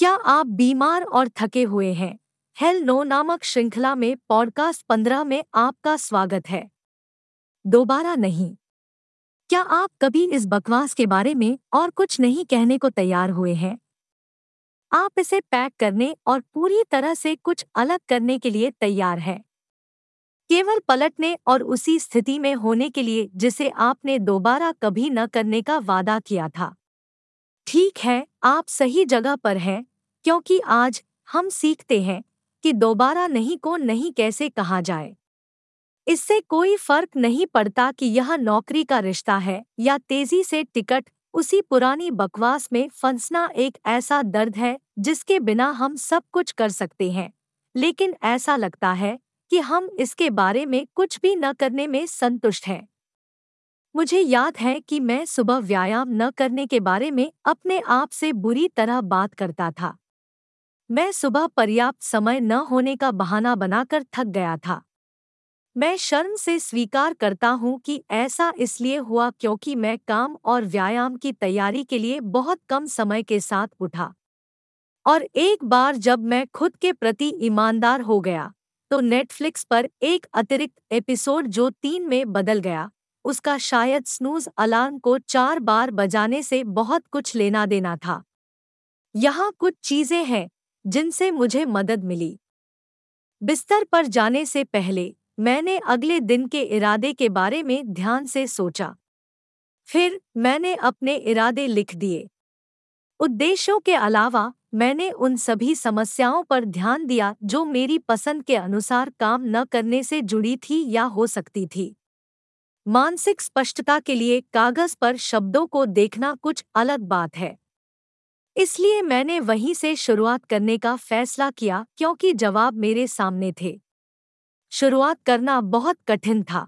क्या आप बीमार और थके हुए हैं? हेल नो नामक श्रृंखला में पॉडकास्ट पंद्रह में आपका स्वागत है। दोबारा नहीं। क्या आप कभी इस बकवास के बारे में और कुछ नहीं कहने को तैयार हुए हैं? आप इसे पैक करने और पूरी तरह से कुछ अलग करने के लिए तैयार हैं। केवल पलटने और उसी स्थिति में होने के लिए जिसे आपने दोबारा कभी न करने का वादा किया था। ठीक है, आप सही जगह पर हैं। क्योंकि आज हम सीखते हैं कि दोबारा नहीं को नहीं कैसे कहा जाए। इससे कोई फ़र्क नहीं पड़ता कि यह नौकरी का रिश्ता है या तेज़ी से टिकट, उसी पुरानी बकवास में फंसना एक ऐसा दर्द है जिसके बिना हम सब कुछ कर सकते हैं। लेकिन ऐसा लगता है कि हम इसके बारे में कुछ भी न करने में संतुष्ट हैं। मुझे याद है कि मैं सुबह व्यायाम न करने के बारे में अपने आप से बुरी तरह बात करता था। मैं सुबह पर्याप्त समय न होने का बहाना बनाकर थक गया था। मैं शर्म से स्वीकार करता हूँ कि ऐसा इसलिए हुआ क्योंकि मैं काम और व्यायाम की तैयारी के लिए बहुत कम समय के साथ उठा। और एक बार जब मैं खुद के प्रति ईमानदार हो गया तो नेटफ्लिक्स पर एक अतिरिक्त एपिसोड जो तीन में बदल गया, उसका शायद स्नूज अलार्म को चार बार बजाने से बहुत कुछ लेना देना था। यहाँ कुछ चीज़ें हैं जिनसे मुझे मदद मिली। बिस्तर पर जाने से पहले मैंने अगले दिन के इरादे के बारे में ध्यान से सोचा। फिर मैंने अपने इरादे लिख दिए। उद्देश्यों के अलावा मैंने उन सभी समस्याओं पर ध्यान दिया जो मेरी पसंद के अनुसार काम न करने से जुड़ी थी या हो सकती थी। मानसिक स्पष्टता के लिए कागज़ पर शब्दों को देखना कुछ अलग बात है। इसलिए मैंने वहीं से शुरुआत करने का फैसला किया क्योंकि जवाब मेरे सामने थे। शुरुआत करना बहुत कठिन था।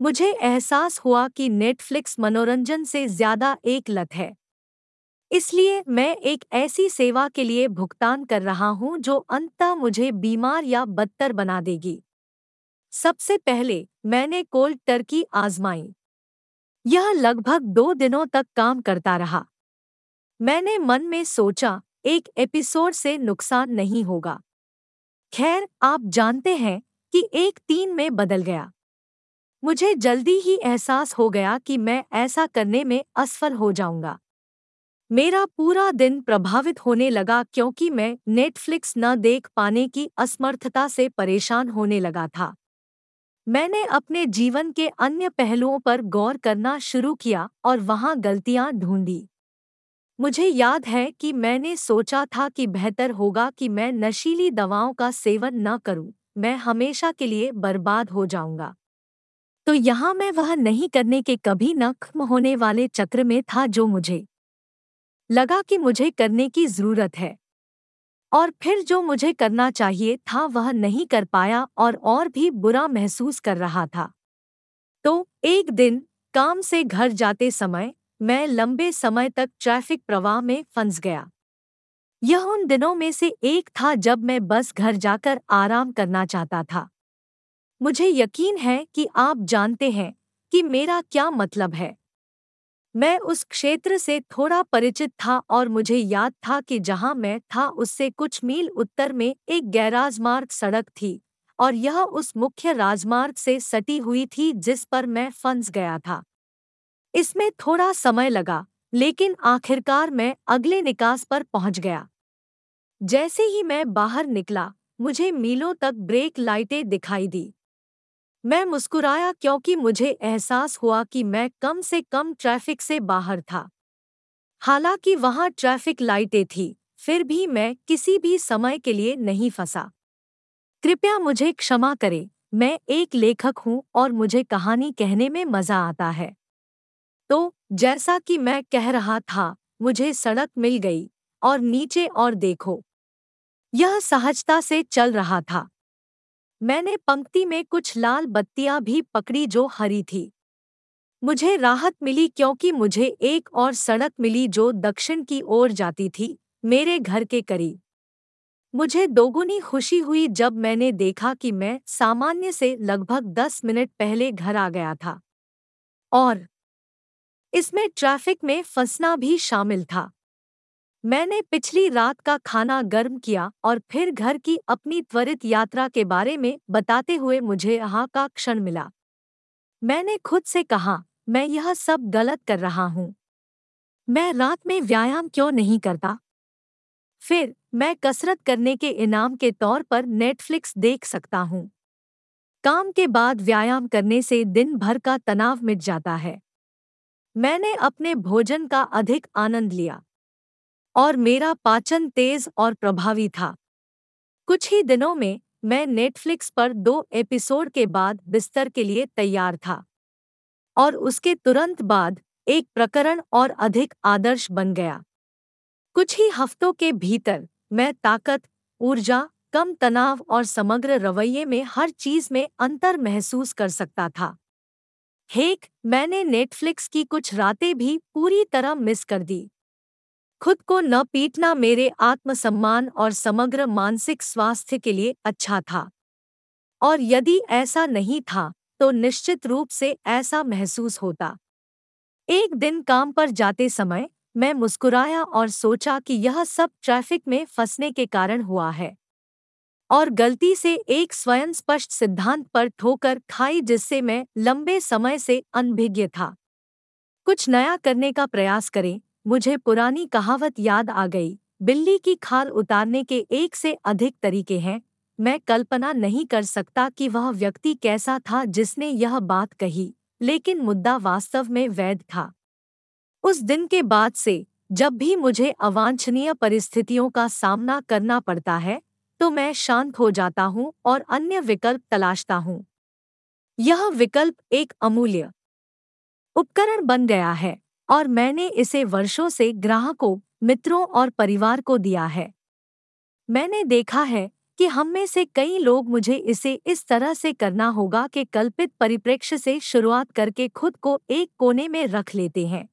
मुझे एहसास हुआ कि नेटफ्लिक्स मनोरंजन से ज़्यादा एक लत है। इसलिए मैं एक ऐसी सेवा के लिए भुगतान कर रहा हूँ जो अंततः मुझे बीमार या बदतर बना देगी। सबसे पहले मैंने कोल्ड टर्की आजमाई। यह लगभग दो दिनों तक काम करता रहा। मैंने मन में सोचा, एक एपिसोड से नुकसान नहीं होगा। खैर, आप जानते हैं कि एक तीन में बदल गया। मुझे जल्दी ही एहसास हो गया कि मैं ऐसा करने में असफल हो जाऊँगा। मेरा पूरा दिन प्रभावित होने लगा क्योंकि मैं नेटफ्लिक्स न देख पाने की असमर्थता से परेशान होने लगा था। मैंने अपने जीवन के अन्य पहलुओं पर गौर करना शुरू किया और वहाँ गलतियाँ ढूंढी। मुझे याद है कि मैंने सोचा था कि बेहतर होगा कि मैं नशीली दवाओं का सेवन न करूँ, मैं हमेशा के लिए बर्बाद हो जाऊँगा। तो यहाँ मैं वह नहीं करने के कभी न खत्म होने वाले चक्र में था जो मुझे लगा कि मुझे करने की ज़रूरत है। और फिर जो मुझे करना चाहिए था वह नहीं कर पाया और और भी बुरा महसूस कर रहा था। तो एक दिन काम से घर जाते समय मैं लंबे समय तक ट्रैफ़िक प्रवाह में फंस गया। यह उन दिनों में से एक था जब मैं बस घर जाकर आराम करना चाहता था। मुझे यकीन है कि आप जानते हैं कि मेरा क्या मतलब है। मैं उस क्षेत्र से थोड़ा परिचित था और मुझे याद था कि जहाँ मैं था उससे कुछ मील उत्तर में एक गैराजमार्ग सड़क थी और यह उस मुख्य राजमार्ग से सटी हुई थी जिस पर मैं फंस गया था। इसमें थोड़ा समय लगा, लेकिन आखिरकार मैं अगले निकास पर पहुँच गया। जैसे ही मैं बाहर निकला, मुझे मीलों तक ब्रेक लाइटें दिखाई दी। मैं मुस्कुराया क्योंकि मुझे एहसास हुआ कि मैं कम से कम ट्रैफ़िक से बाहर था। हालाँकि वहाँ ट्रैफ़िक लाइटें थी, फिर भी मैं किसी भी समय के लिए नहीं फंसा। कृपया मुझे क्षमा करें, मैं एक लेखक हूँ और मुझे कहानी कहने में मज़ा आता है। तो जैसा कि मैं कह रहा था, मुझे सड़क मिल गई, और नीचे और देखो। यह सहजता से चल रहा था। मैंने पंक्ति में कुछ लाल बत्तियाँ भी पकड़ी जो हरी थी। मुझे राहत मिली क्योंकि मुझे एक और सड़क मिली जो दक्षिण की ओर जाती थी, मेरे घर के करीब। मुझे दोगुनी खुशी हुई जब मैंने देखा कि मैं सामान्य से लगभग दस मिनट पहले घर आ गया था। और इसमें ट्रैफ़िक में फंसना भी शामिल था। मैंने पिछली रात का खाना गर्म किया और फिर घर की अपनी त्वरित यात्रा के बारे में बताते हुए मुझे यहाँ का क्षण मिला। मैंने खुद से कहा, मैं यह सब गलत कर रहा हूँ। मैं रात में व्यायाम क्यों नहीं करता? फिर, मैं कसरत करने के इनाम के तौर पर नेटफ्लिक्स देख सकता हूँ। काम के बाद व्यायाम करने से दिन भर का तनाव मिट जाता है। मैंने अपने भोजन का अधिक आनंद लिया। और मेरा पाचन तेज और प्रभावी था। कुछ ही दिनों में मैं नेटफ्लिक्स पर दो एपिसोड के बाद बिस्तर के लिए तैयार था। और उसके तुरंत बाद एक प्रकरण और अधिक आदर्श बन गया। कुछ ही हफ्तों के भीतर मैं ताकत, ऊर्जा, कम तनाव और समग्र रवैये में हर चीज़ में अंतर महसूस कर सकता था। हेक, मैंने नेटफ्लिक्स की कुछ रातें भी पूरी तरह मिस कर दी। खुद को न पीटना मेरे आत्मसम्मान और समग्र मानसिक स्वास्थ्य के लिए अच्छा था। और यदि ऐसा नहीं था तो निश्चित रूप से ऐसा महसूस होता। एक दिन काम पर जाते समय, मैं मुस्कुराया और सोचा कि यह सब ट्रैफ़िक में फंसने के कारण हुआ है। और गलती से एक स्वयं स्पष्ट सिद्धांत पर ठोकर खाई जिससे मैं लंबे समय से अनभिज्ञ था। कुछ नया करने का प्रयास करें, मुझे पुरानी कहावत याद आ गई, बिल्ली की खाल उतारने के एक से अधिक तरीके हैं, मैं कल्पना नहीं कर सकता कि वह व्यक्ति कैसा था जिसने यह बात कही, लेकिन मुद्दा वास्तव में वैध था। उस दिन के बाद से, जब भी मुझे अवांछनीय परिस्थितियों का सामना करना पड़ता है तो मैं शांत हो जाता हूँ और अन्य विकल्प तलाशता हूँ। यह विकल्प एक अमूल्य उपकरण बन गया है और मैंने इसे वर्षों से ग्राहकों, मित्रों और परिवार को दिया है। मैंने देखा है कि हम में से कई लोग मुझे इसे इस तरह से करना होगा कि कल्पित परिप्रेक्ष्य से शुरुआत करके खुद को एक कोने में रख लेते हैं।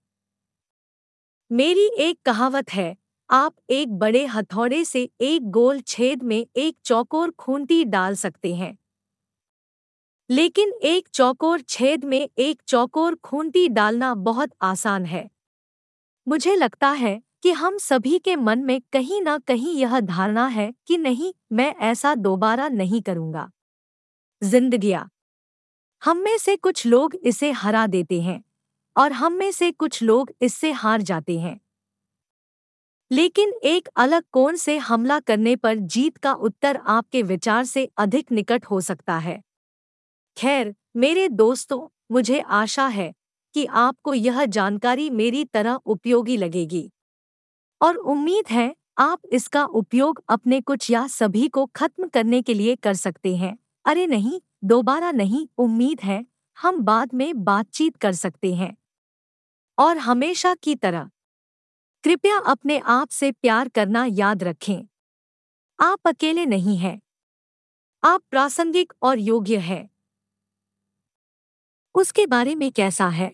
मेरी एक कहावत है आप एक बड़े हथौड़े से एक गोल छेद में एक चौकोर खूंटी डाल सकते हैं। लेकिन एक चौकोर छेद में एक चौकोर खूंटी डालना बहुत आसान है। मुझे लगता है कि हम सभी के मन में कहीं ना कहीं यह धारणा है कि नहीं, मैं ऐसा दोबारा नहीं करूँगा। जिंदगिया। हम में से कुछ लोग इसे हरा देते हैं और हम में से कुछ लोग इससे हार जाते हैं। लेकिन एक अलग कोण से हमला करने पर जीत का उत्तर आपके विचार से अधिक निकट हो सकता है। खैर, मेरे दोस्तों, मुझे आशा है कि आपको यह जानकारी मेरी तरह उपयोगी लगेगी। और उम्मीद है, आप इसका उपयोग अपने कुछ या सभी को खत्म करने के लिए कर सकते हैं। अरे नहीं, दोबारा नहीं, उम्मीद है, हम बाद में बातचीत कर सकते हैं। और हमेशा की तरह कृपया अपने आप से प्यार करना याद रखें। आप अकेले नहीं हैं। आप प्रासंगिक और योग्य हैं। उसके बारे में कैसा है?